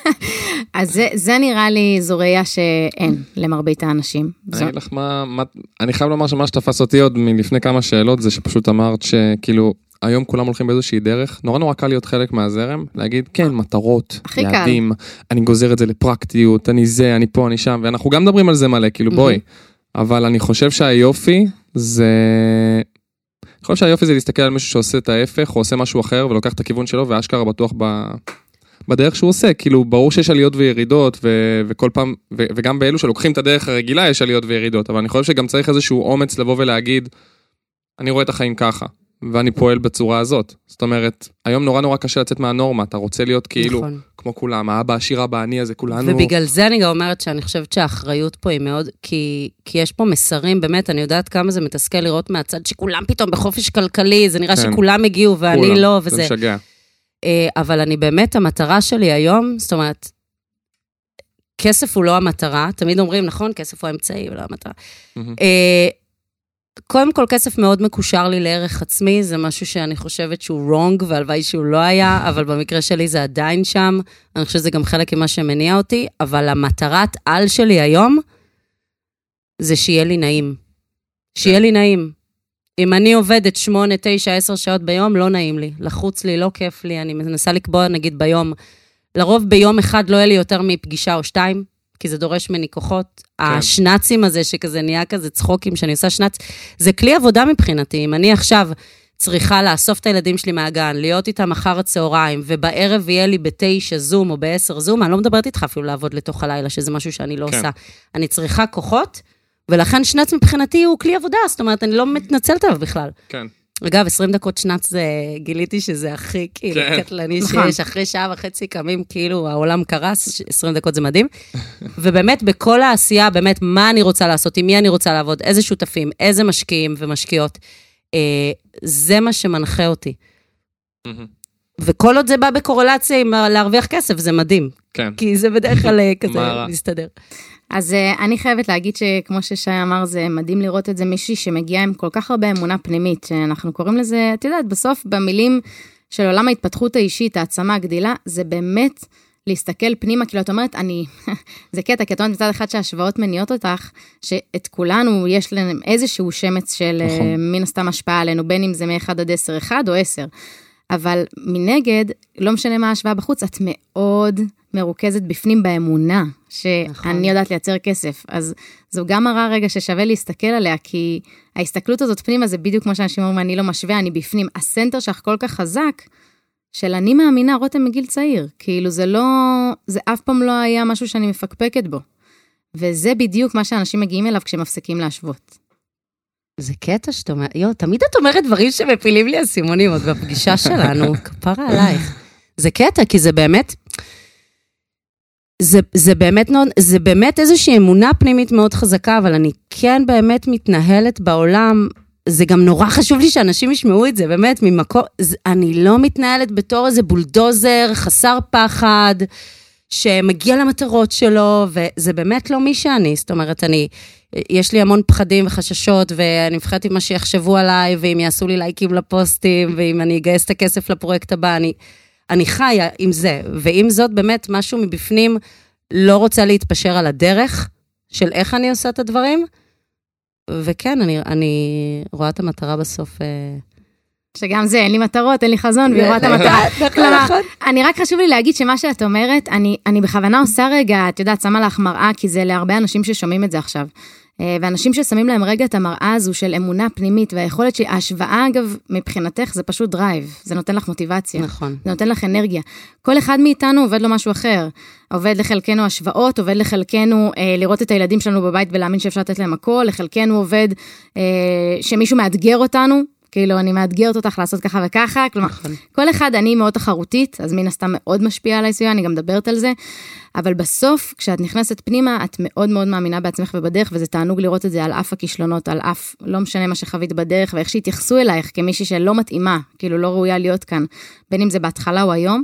אז זה, זה נראה לי זו ראייה שאין למרבית האנשים. אני אגיד לך מה, מה, אני חייב לומר שמה שתפס אותי עוד מלפני כמה שאלות זה שפשוט אמרת שכאילו היום כולם הולכים באיזושהי דרך, נורא נורא קל להיות חלק מהזרם, להגיד כן מטרות, קל. יעדים, אני גוזר את זה לפרקטיות, אני זה, אני פה, אני שם, ואנחנו גם מדברים על זה מלא, כאילו בואי, אבל אני חושב שהיופי זה... אני חושב שהיופי זה להסתכל על מישהו שעושה את ההפך, או עושה משהו אחר ולוקח את הכיוון שלו, ואשכרה בטוח ב... בדרך שהוא עושה, כאילו ברור שיש עליות וירידות ו- וכל פעם, ו- וגם באלו שלוקחים את הדרך הרגילה יש עליות וירידות, אבל אני חושב שגם צריך איזשהו אומץ לבוא ולהגיד, אני רואה את החיים ככה, ואני פועל בצורה הזאת. זאת אומרת, היום נורא נורא קשה לצאת מהנורמה, אתה רוצה להיות כאילו נכון. כמו כולם, האבא העשיר האבא העני הזה, כולנו... ובגלל זה אני גם אומרת שאני חושבת שהאחריות פה היא מאוד, כי, כי יש פה מסרים, באמת, אני יודעת כמה זה מתסכל לראות מהצד שכולם פתאום בחופש כלכלי, זה נראה כן. שכולם הגיעו ואני כולם, לא, זה וזה... משגע. אה, אבל אני באמת, המטרה שלי היום, זאת אומרת, כסף הוא לא המטרה, תמיד אומרים, נכון, כסף הוא האמצעי, ולא המטרה. מהמם. קודם כל, כסף מאוד מקושר לי לערך עצמי, זה משהו שאני חושבת שהוא wrong, והלוואי שהוא לא היה, אבל במקרה שלי זה עדיין שם. אני חושבת שזה גם חלק ממה שמניע אותי, אבל המטרת על שלי היום, זה שיהיה לי נעים. שיהיה לי נעים. אם אני עובדת 8, 9, 10 שעות ביום, לא נעים לי. לחוץ לי, לא כיף לי, אני מנסה לקבוע, נגיד, ביום, לרוב ביום אחד לא יהיה לי יותר מפגישה או שתיים, כי זה דורש ממני כוחות. כן. השנ"צים הזה, שכזה נהיה כזה צחוקים, שאני עושה שנ"צ, זה כלי עבודה מבחינתי. אם אני עכשיו צריכה לאסוף את הילדים שלי מהגן, להיות איתם אחר הצהריים, ובערב יהיה לי בתשע זום או בעשר זום, אני לא מדברת איתך אפילו לעבוד לתוך הלילה, שזה משהו שאני לא כן. עושה. אני צריכה כוחות, ולכן שנ"צ מבחינתי הוא כלי עבודה, זאת אומרת, אני לא מתנצלת עליו בכלל. כן. אגב, 20 דקות שנ"צ זה, גיליתי שזה הכי כאילו כן. קטלני נכון. שיש, אחרי שעה וחצי קמים, כאילו העולם קרס, 20 דקות זה מדהים. ובאמת, בכל העשייה, באמת, מה אני רוצה לעשות, עם מי אני רוצה לעבוד, איזה שותפים, איזה משקיעים ומשקיעות, אה, זה מה שמנחה אותי. וכל עוד זה בא בקורלציה עם להרוויח כסף, זה מדהים. כן. כי זה בדרך כלל אה, כזה? מסתדר. אז uh, אני חייבת להגיד שכמו ששי אמר, זה מדהים לראות את זה מישהי שמגיעה עם כל כך הרבה אמונה פנימית, שאנחנו קוראים לזה, את יודעת, בסוף במילים של עולם ההתפתחות האישית, העצמה, הגדילה, זה באמת להסתכל פנימה, כאילו את אומרת, אני, זה קטע, כי את אומרת מצד אחד שההשוואות מניעות אותך, שאת כולנו יש להם איזשהו שמץ של נכון. נכון. מן הסתם השפעה עלינו, בין אם זה מ-1 עד 10, 1 או 10. אבל מנגד, לא משנה מה ההשוואה בחוץ, את מאוד מרוכזת בפנים באמונה, נכון. שאני יודעת לייצר כסף. אז זו גם מראה רגע ששווה להסתכל עליה, כי ההסתכלות הזאת פנימה זה בדיוק כמו שאנשים אומרים, אני לא משווה, אני בפנים. הסנטר שלך כל כך חזק, של אני מאמינה, רותם מגיל צעיר. כאילו זה לא, זה אף פעם לא היה משהו שאני מפקפקת בו. וזה בדיוק מה שאנשים מגיעים אליו כשהם מפסיקים להשוות. זה קטע שאתה אומר, יואו, תמיד את אומרת דברים שמפילים לי אסימונים עוד בפגישה שלנו, כפרה עלייך. זה קטע, כי זה באמת, זה, זה באמת זה באמת איזושהי אמונה פנימית מאוד חזקה, אבל אני כן באמת מתנהלת בעולם, זה גם נורא חשוב לי שאנשים ישמעו את זה, באמת, ממקום, אני לא מתנהלת בתור איזה בולדוזר חסר פחד, שמגיע למטרות שלו, וזה באמת לא מי שאני, זאת אומרת, אני, יש לי המון פחדים וחששות, ואני מפחדת ממה שיחשבו עליי, ואם יעשו לי לייקים לפוסטים, ואם אני אגייס את הכסף לפרויקט הבא, אני, אני חיה עם זה. ועם זאת, באמת, משהו מבפנים לא רוצה להתפשר על הדרך של איך אני עושה את הדברים, וכן, אני, אני רואה את המטרה בסוף. אה, שגם זה, אין לי מטרות, אין לי חזון, והיא רואה את המטרה. כלומר, אני רק חשוב לי להגיד שמה שאת אומרת, אני, אני בכוונה עושה רגע, את יודעת, שמה לך מראה, כי זה להרבה אנשים ששומעים את זה עכשיו. אה, ואנשים ששמים להם רגע את המראה הזו של אמונה פנימית, והיכולת שההשוואה, אגב, מבחינתך זה פשוט drive, זה נותן לך מוטיבציה. נכון. זה נותן לך אנרגיה. כל אחד מאיתנו עובד לו משהו אחר. עובד לחלקנו השוואות, עובד לחלקנו אה, לראות את הילדים שלנו בבית ולהאמין שאפשר לתת להם הכל, לחלקנו עובד אה, שמישהו מאתגר אותנו, כאילו, אני מאתגרת אותך לעשות ככה וככה, כלומר, נכון. כל אחד, אני מאוד תחרותית, אז מן הסתם מאוד משפיעה עליי סביבה, אני גם מדברת על זה, אבל בסוף, כשאת נכנסת פנימה, את מאוד מאוד מאמינה בעצמך ובדרך, וזה תענוג לראות את זה על אף הכישלונות, על אף, לא משנה מה שחווית בדרך, ואיך שהתייחסו אלייך כמישהי שלא מתאימה, כאילו לא ראויה להיות כאן, בין אם זה בהתחלה או היום.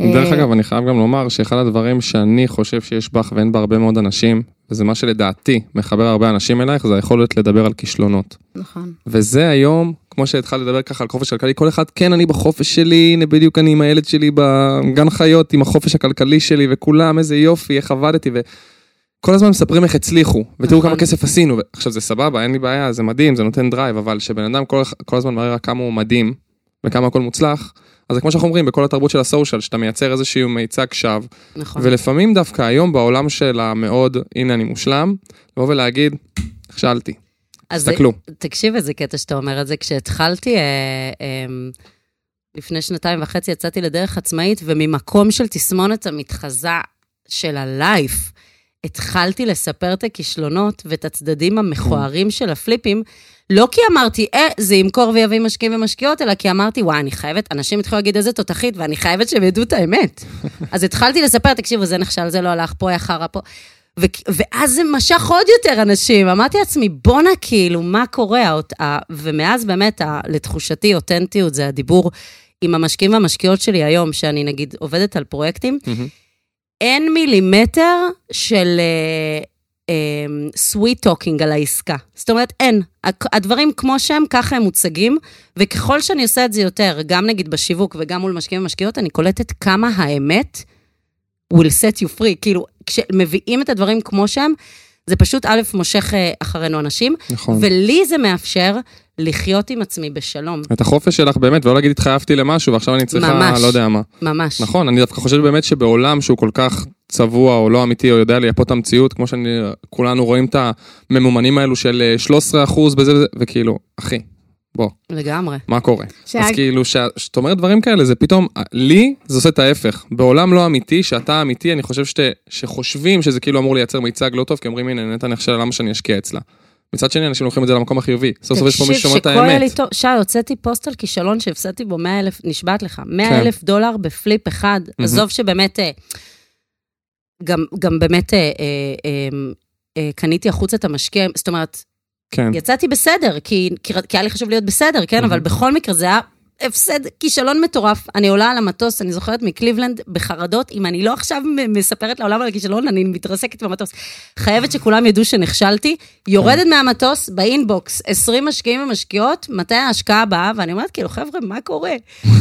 דרך אה, אגב, אני חייב גם לומר שאחד הדברים שאני חושב שיש בך ואין בהרבה מאוד אנשים, וזה מה שלדעתי מחבר הרבה אנשים אלייך, זה היכולת לדבר על כישלונות. נכון. וזה היום, כמו שהתחלת לדבר ככה על חופש כלכלי, כל אחד, כן, אני בחופש שלי, הנה בדיוק אני עם הילד שלי בגן חיות, עם החופש הכלכלי שלי, וכולם, איזה יופי, איך עבדתי, וכל הזמן מספרים איך הצליחו, ותראו נכון. כמה כסף עשינו, עכשיו זה סבבה, אין לי בעיה, זה מדהים, זה נותן drive, אבל שבן אדם כל, כל הזמן מראה רק כמה הוא מדהים, וכמה הכל מוצלח, אז זה כמו שאנחנו אומרים, בכל התרבות של הסושיאל, שאתה מייצר איזשהו מיצג שווא, נכון. ולפעמים דווקא היום בעולם של המאוד, הנה אני מושלם, לבוא ולהגיד, נכשלתי, תסתכלו. תקשיב איזה קטע שאתה אומר את זה. כשהתחלתי, אה, אה, לפני שנתיים וחצי יצאתי לדרך עצמאית, וממקום של תסמונת המתחזה של הלייף, התחלתי לספר את הכישלונות ואת הצדדים המכוערים של הפליפים, לא כי אמרתי, אה, זה ימכור ויביא משקיעים ומשקיעות, אלא כי אמרתי, וואי, אני חייבת, אנשים התחילו להגיד איזה תותחית, ואני חייבת שהם ידעו את האמת. אז התחלתי לספר, תקשיבו, זה נכשל, זה לא הלך, פה היה חרא, פה. ו- ואז זה משך עוד יותר אנשים. אמרתי לעצמי, בואנה, כאילו, מה קורה? ומאז באמת, לתחושתי, אותנטיות זה הדיבור עם המשקיעים והמשקיעות שלי היום, שאני נגיד עובדת על פרויקטים. אין מילימטר של sweet talking על העסקה. זאת אומרת, אין. הדברים כמו שהם, ככה הם מוצגים, וככל שאני עושה את זה יותר, גם נגיד בשיווק וגם מול משקיעים ומשקיעות, אני קולטת כמה האמת will set you free. כאילו, כשמביאים את הדברים כמו שהם, זה פשוט א', מושך אה, אחרינו אנשים, נכון. ולי זה מאפשר לחיות עם עצמי בשלום, את החופש שלך באמת, ולא להגיד התחייבתי למשהו ועכשיו אני צריכה, ממש. לא יודע מה. ממש. נכון, אני דווקא חושב באמת שבעולם שהוא כל כך צבוע או לא אמיתי או יודע לייפות את המציאות, כמו שכולנו רואים את הממומנים האלו של אה, 13 אחוז בזה וזה, וכאילו, אחי, בוא, לגמרי. מה קורה? שה- אז כאילו, כשאת אומרת דברים כאלה, זה פתאום, לי זה עושה את ההפך. בעולם לא אמיתי, שאתה אמיתי, אני חושב שת, שחושבים שזה כאילו אמור לייצר מיצג לא טוב, כי אומרים, הנה, נטע נכשל, למה שאני אשקיע אצלה? מצד שני, אנשים לוקחים את זה למקום החיובי. סוף סוף יש פה מישהו שאומר את תקשיב, שכל האמת. שי, הוצאתי פוסט על כישלון שהפסדתי בו 100 אלף, נשבעת לך, 100 כן. אלף דולר בפליפ אחד. עזוב שבאמת, אה, גם, גם באמת אה, אה, אה, אה, קניתי החוצה את המשקיע, זאת אומרת, כן, יצאתי בסדר, כי, כי, כי היה לי חשוב להיות בסדר, כן? אבל בכל מקרה זה היה הפסד, כישלון מטורף. אני עולה על המטוס, אני זוכרת מקליבלנד, בחרדות, אם אני לא עכשיו מספרת לעולם על הכישלון, אני מתרסקת במטוס. חייבת שכולם ידעו שנכשלתי, יורדת מהמטוס, באינבוקס, 20 משקיעים ומשקיעות, מתי ההשקעה הבאה? ואני אומרת, כאילו, חבר'ה, מה קורה?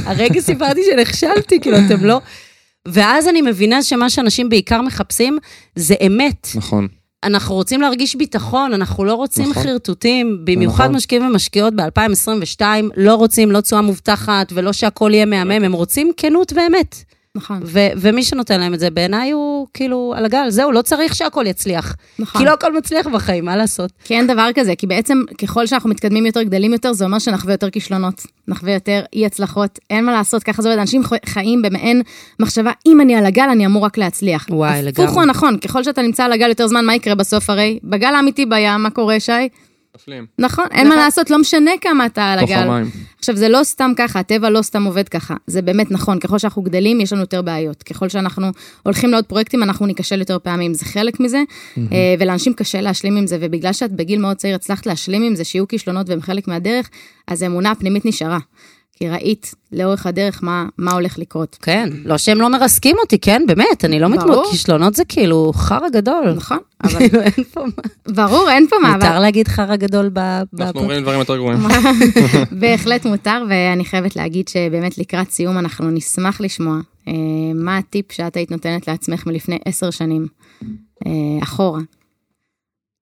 הרגע סיפרתי שנכשלתי, כאילו, אתם לא... ואז אני מבינה שמה שאנשים בעיקר מחפשים זה אמת. נכון. אנחנו רוצים להרגיש ביטחון, אנחנו לא רוצים נכון. חרטוטים, במיוחד נכון. משקיעים ומשקיעות ב-2022, לא רוצים לא תשואה מובטחת ולא שהכל יהיה מהמם, הם רוצים כנות ואמת. נכון, ו- ומי שנותן להם את זה, בעיניי הוא כאילו על הגל, זהו, לא צריך שהכל יצליח. נכון. כי לא הכל מצליח בחיים, מה לעשות? כי אין דבר כזה, כי בעצם ככל שאנחנו מתקדמים יותר, גדלים יותר, זה אומר שנחווה יותר כישלונות, נחווה יותר אי הצלחות, אין מה לעשות, ככה זה עובד, אנשים חיים במעין מחשבה, אם אני על הגל, אני אמור רק להצליח. וואי, הפוך לגמרי. הוא הנכון, ככל שאתה נמצא על הגל יותר זמן, מה יקרה בסוף הרי? בגל האמיתי בים, מה קורה, שי? נופלים. נכון, אין מה לעשות, לא משנה כמה אתה על הגל. עכשיו, זה לא סתם ככה, הטבע לא סתם עובד ככה. זה באמת נכון, ככל שאנחנו גדלים, יש לנו יותר בעיות. ככל שאנחנו הולכים לעוד פרויקטים, אנחנו ניכשל יותר פעמים. זה חלק מזה, אה, ולאנשים קשה להשלים עם זה, ובגלל שאת בגיל מאוד צעיר הצלחת להשלים עם זה, שיהיו כישלונות והם חלק מהדרך, אז האמונה הפנימית נשארה. כי ראית לאורך הדרך מה, מה הולך לקרות. כן, לא שהם לא מרסקים אותי, כן, באמת, אני לא ברור. מתמודדת, כישלונות זה כאילו חרא גדול. נכון, אבל כאילו, אין פה מה. ברור, אין פה מה, מותר להגיד חרא גדול ב... אנחנו אומרים דברים יותר גרועים. בהחלט מותר, ואני חייבת להגיד שבאמת לקראת סיום אנחנו נשמח לשמוע אה, מה הטיפ שאת היית נותנת לעצמך מלפני עשר שנים, אה, אחורה.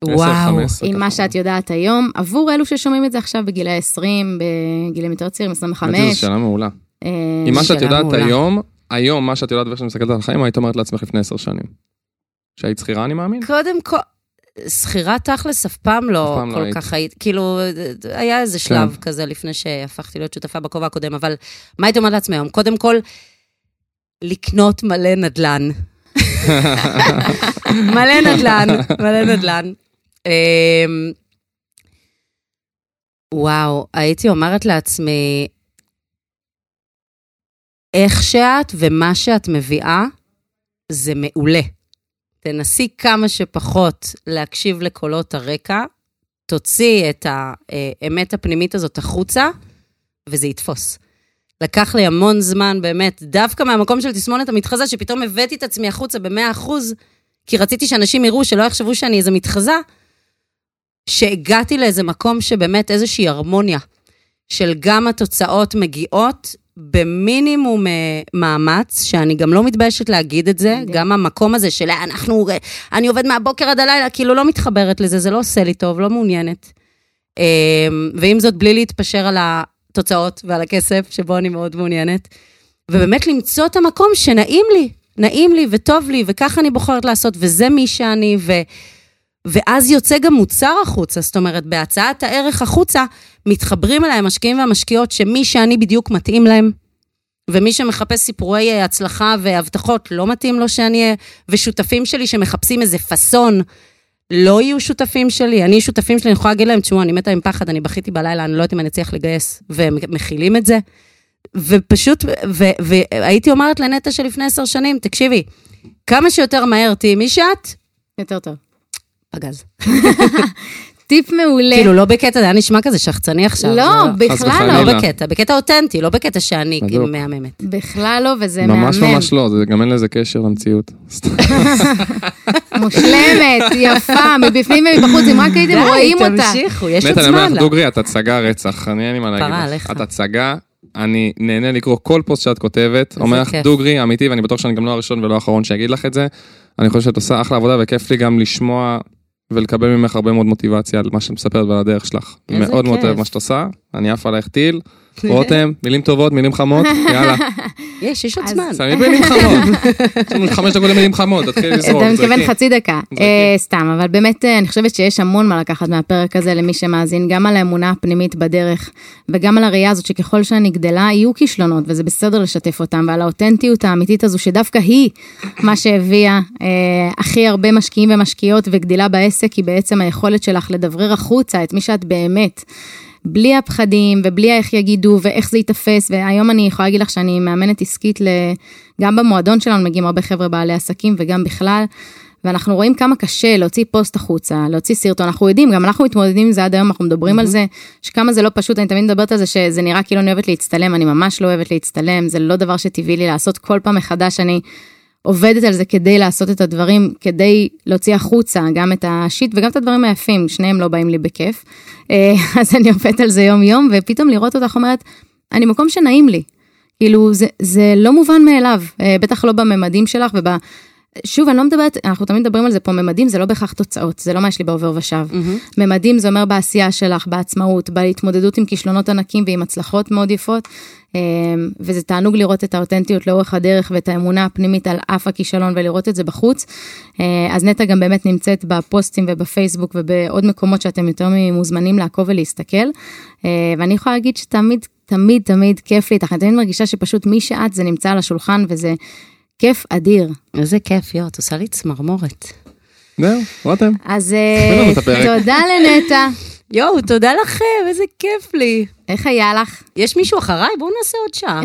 וואו. 10, 15, עם. מה שאת יודעת היום, עבור אלו ששומעים את זה עכשיו בגילי 20, בגילים יותר צעירים, האמת היא, זו 25. שאלה מעולה. אה, עם מה שאת יודעת. היום, היום מה שאת יודעת ואיך שאת מסתכלת על החיים, היית אומרת לעצמך לפני עשר שנים. שהיית שכירה, אני מאמין? קודם כל, שכירה תכלס אף פעם לא אף פעם לא כל היית. כך היית, כאילו, היה איזה שלב כזה לפני שהפכתי להיות שותפה בכובע הקודם, אבל מה הייתי אומרת לעצמי היום? קודם כל, לקנות מלא נדל"ן. מלא נדל"ן, מלא נדל"ן. אמ, וואו, הייתי אומרת לעצמי, איך שאת ומה שאת מביאה, זה מעולה. תנסי כמה שפחות להקשיב לקולות הרקע, תוציאי את האמת הפנימית הזאת החוצה, וזה יתפוס. לקח לי המון זמן, באמת, דווקא מהמקום של תסמונת המתחזה, שפתאום הבאתי את עצמי החוצה במאה אחוז, כי רציתי שאנשים יראו, שלא יחשבו שאני איזה מתחזה, שהגעתי לאיזה מקום שבאמת איזושהי הרמוניה, של גם התוצאות מגיעות במינימום אה, מאמץ, שאני גם לא מתביישת להגיד את זה, מדהים. גם המקום הזה של "אה, אנחנו, אה, אני עובד מהבוקר עד הלילה, כאילו לא מתחברת לזה, זה לא עושה לי טוב, לא מעוניינת. אה, ועם זאת, בלי להתפשר על התוצאות ועל הכסף, שבו אני מאוד מעוניינת. ובאמת למצוא את המקום שנעים לי, נעים לי וטוב לי, וככה אני בוחרת לעשות, וזה מי שאני, ו... ואז יוצא גם מוצר החוצה, זאת אומרת, בהצעת הערך החוצה, מתחברים אליי המשקיעים והמשקיעות שמי שאני בדיוק מתאים להם, ומי שמחפש סיפורי אה, הצלחה והבטחות, לא מתאים לו שאני אהיה, ושותפים שלי שמחפשים איזה פאסון, לא יהיו שותפים שלי. אני, שותפים שלי, אני יכולה להגיד להם, תשמעו, אני מתה עם פחד, אני בכיתי בלילה, אני לא יודעת אם אני אצליח לגייס, והם מכילים את זה. ופשוט, ו- והייתי אומרת לנטע שלפני עשר שנים, תקשיבי, כמה שיותר מהר תהיי מי שאת, יותר טוב. פגז. טיפ מעולה. כאילו, לא בקטע, זה היה נשמע כזה שחצני עכשיו. לא, חס בכלל. לא. לא בקטע, בקטע אותנטי, לא בקטע שאני בדיוק. מהממת. בכלל לא, וזה מהמם. ממש ממש לא, זה גם אין לזה קשר למציאות. מושלמת, יפה, מבפנים ומבחוץ, אם רק הייתם רואים די, אותה. תמשיכו, יש עוד נטע, אני אומר זמן. דוגרי, את הצגה רצח, אני אין לי מה פרה להגיד עליך. לך. את הצגה, אני נהנה לקרוא כל פוסט שאת כותבת, אומר לך. דוגרי, אמיתי, ואני בטוח שאני גם לא הראשון ולא האחרון שיגיד לך את זה. אני חושב שאת עושה אחלה עבודה, וכיף לי גם לשמוע ולקבל ממך הרבה מאוד מוטיבציה על מה שאת מספרת ועל הדרך שלך. מאוד מאוד כיף. אוהב מה שאת עושה, אני עף עלייך טיל. רותם, מילים טובות, מילים חמות, יאללה. יש, יש עוד זמן. שמים מילים חמות. יש לנו חמש דקות למילים חמות, תתחילי לזרוק. אתה מתכוון. חצי דקה. אה, סתם, אבל באמת אה, אני חושבת שיש המון מה לקחת מהפרק הזה למי שמאזין, גם על האמונה הפנימית בדרך, וגם על הראייה הזאת שככל שאני גדלה, יהיו כישלונות, וזה בסדר לשתף אותם, ועל האותנטיות האמיתית הזו, שדווקא היא מה שהביאה אה, הכי הרבה משקיעים ומשקיעות וגדילה בעסק, היא בעצם היכולת שלך לדברר החוצה את מי שאת באמת. בלי הפחדים ובלי איך יגידו ואיך זה ייתפס, והיום אני יכולה להגיד לך שאני מאמנת עסקית. גם במועדון שלנו מגיעים הרבה חבר'ה בעלי עסקים וגם בכלל, ואנחנו רואים כמה קשה להוציא פוסט החוצה, להוציא סרטון, אנחנו יודעים, גם אנחנו מתמודדים עם זה עד היום, אנחנו מדברים על זה, שכמה זה לא פשוט, אני תמיד מדברת על זה שזה נראה כאילו אני אוהבת להצטלם, אני ממש לא אוהבת להצטלם, זה לא דבר שטבעי לי לעשות, כל פעם מחדש. אני עובדת על זה כדי לעשות את הדברים, כדי להוציא החוצה גם את השיט וגם את הדברים היפים, שניהם לא באים לי בכיף. אה, אז אני עובדת על זה יום יום, ופתאום לראות אותך אומרת, אני מקום שנעים לי. כאילו, זה, זה לא מובן מאליו, אה, בטח לא בממדים שלך וב... שוב, אני לא מדברת, אנחנו תמיד מדברים על זה פה, ממדים זה לא בהכרח תוצאות, זה לא מה יש לי בעובר ושב. ממדים זה אומר בעשייה שלך, בעצמאות, בהתמודדות עם כישלונות ענקים ועם הצלחות מאוד יפות, וזה תענוג לראות את האותנטיות לאורך הדרך ואת האמונה הפנימית על אף הכישלון ולראות את זה בחוץ. אה, אז נטע גם באמת נמצאת בפוסטים ובפייסבוק ובעוד מקומות שאתם יותר מוזמנים לעקוב ולהסתכל. אה, ואני יכולה להגיד שתמיד, תמיד, תמיד כיף לי איתך, אני תמיד מרגישה שפשוט מי שאת זה נמצא על השולחן וזה כיף אדיר. איזה כיף, יואו, את עושה לי צמרמורת. זהו, רותם. אז אה. תודה לנטע. יואו, תודה לכם, איזה כיף לי. איך היה לך? יש מישהו אחריי? בואו נעשה עוד שעה.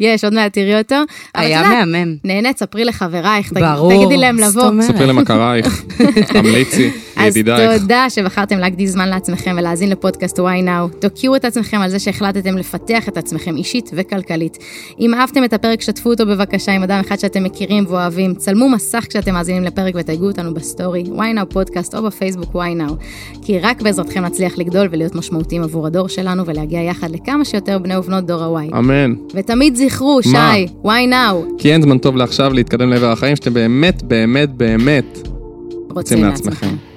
יש, עוד מעט תראי אותו. היה מהמם. נהנית, ספרי לחברייך, תגיד- ברור. תגידי להם לבוא. אומרת. ספרי למכרייך, תמליצי, אז לידידייך. תודה שבחרתם להקדיש זמן לעצמכם ולהאזין לפודקאסט Why Now. תוקירו את עצמכם על זה שהחלטתם לפתח את עצמכם אישית וכלכלית. אם אהבתם את הפרק, שתפו אותו בבקשה עם אדם אחד שאתם מכירים ואוהבים. צלמו מסך כשאתם מאזינים לפרק ותייגו אותנו בסטורי, Why Now פודקאסט או בפייסבוק Why Now. כי רק בעזרתכם נצליח לגדול ולהיות משמעותיים עבור הדור שלנו ולהגיע יחד לכמה שיותר בני ובנות דור ה-Y. אמן. ותמיד זכרו, שי? Why Now, כי אין זמן טוב לעכשיו להתקדם לעבר החיים שאתם באמת, באמת, באמת רוצים לעצמכם. לעצמכם.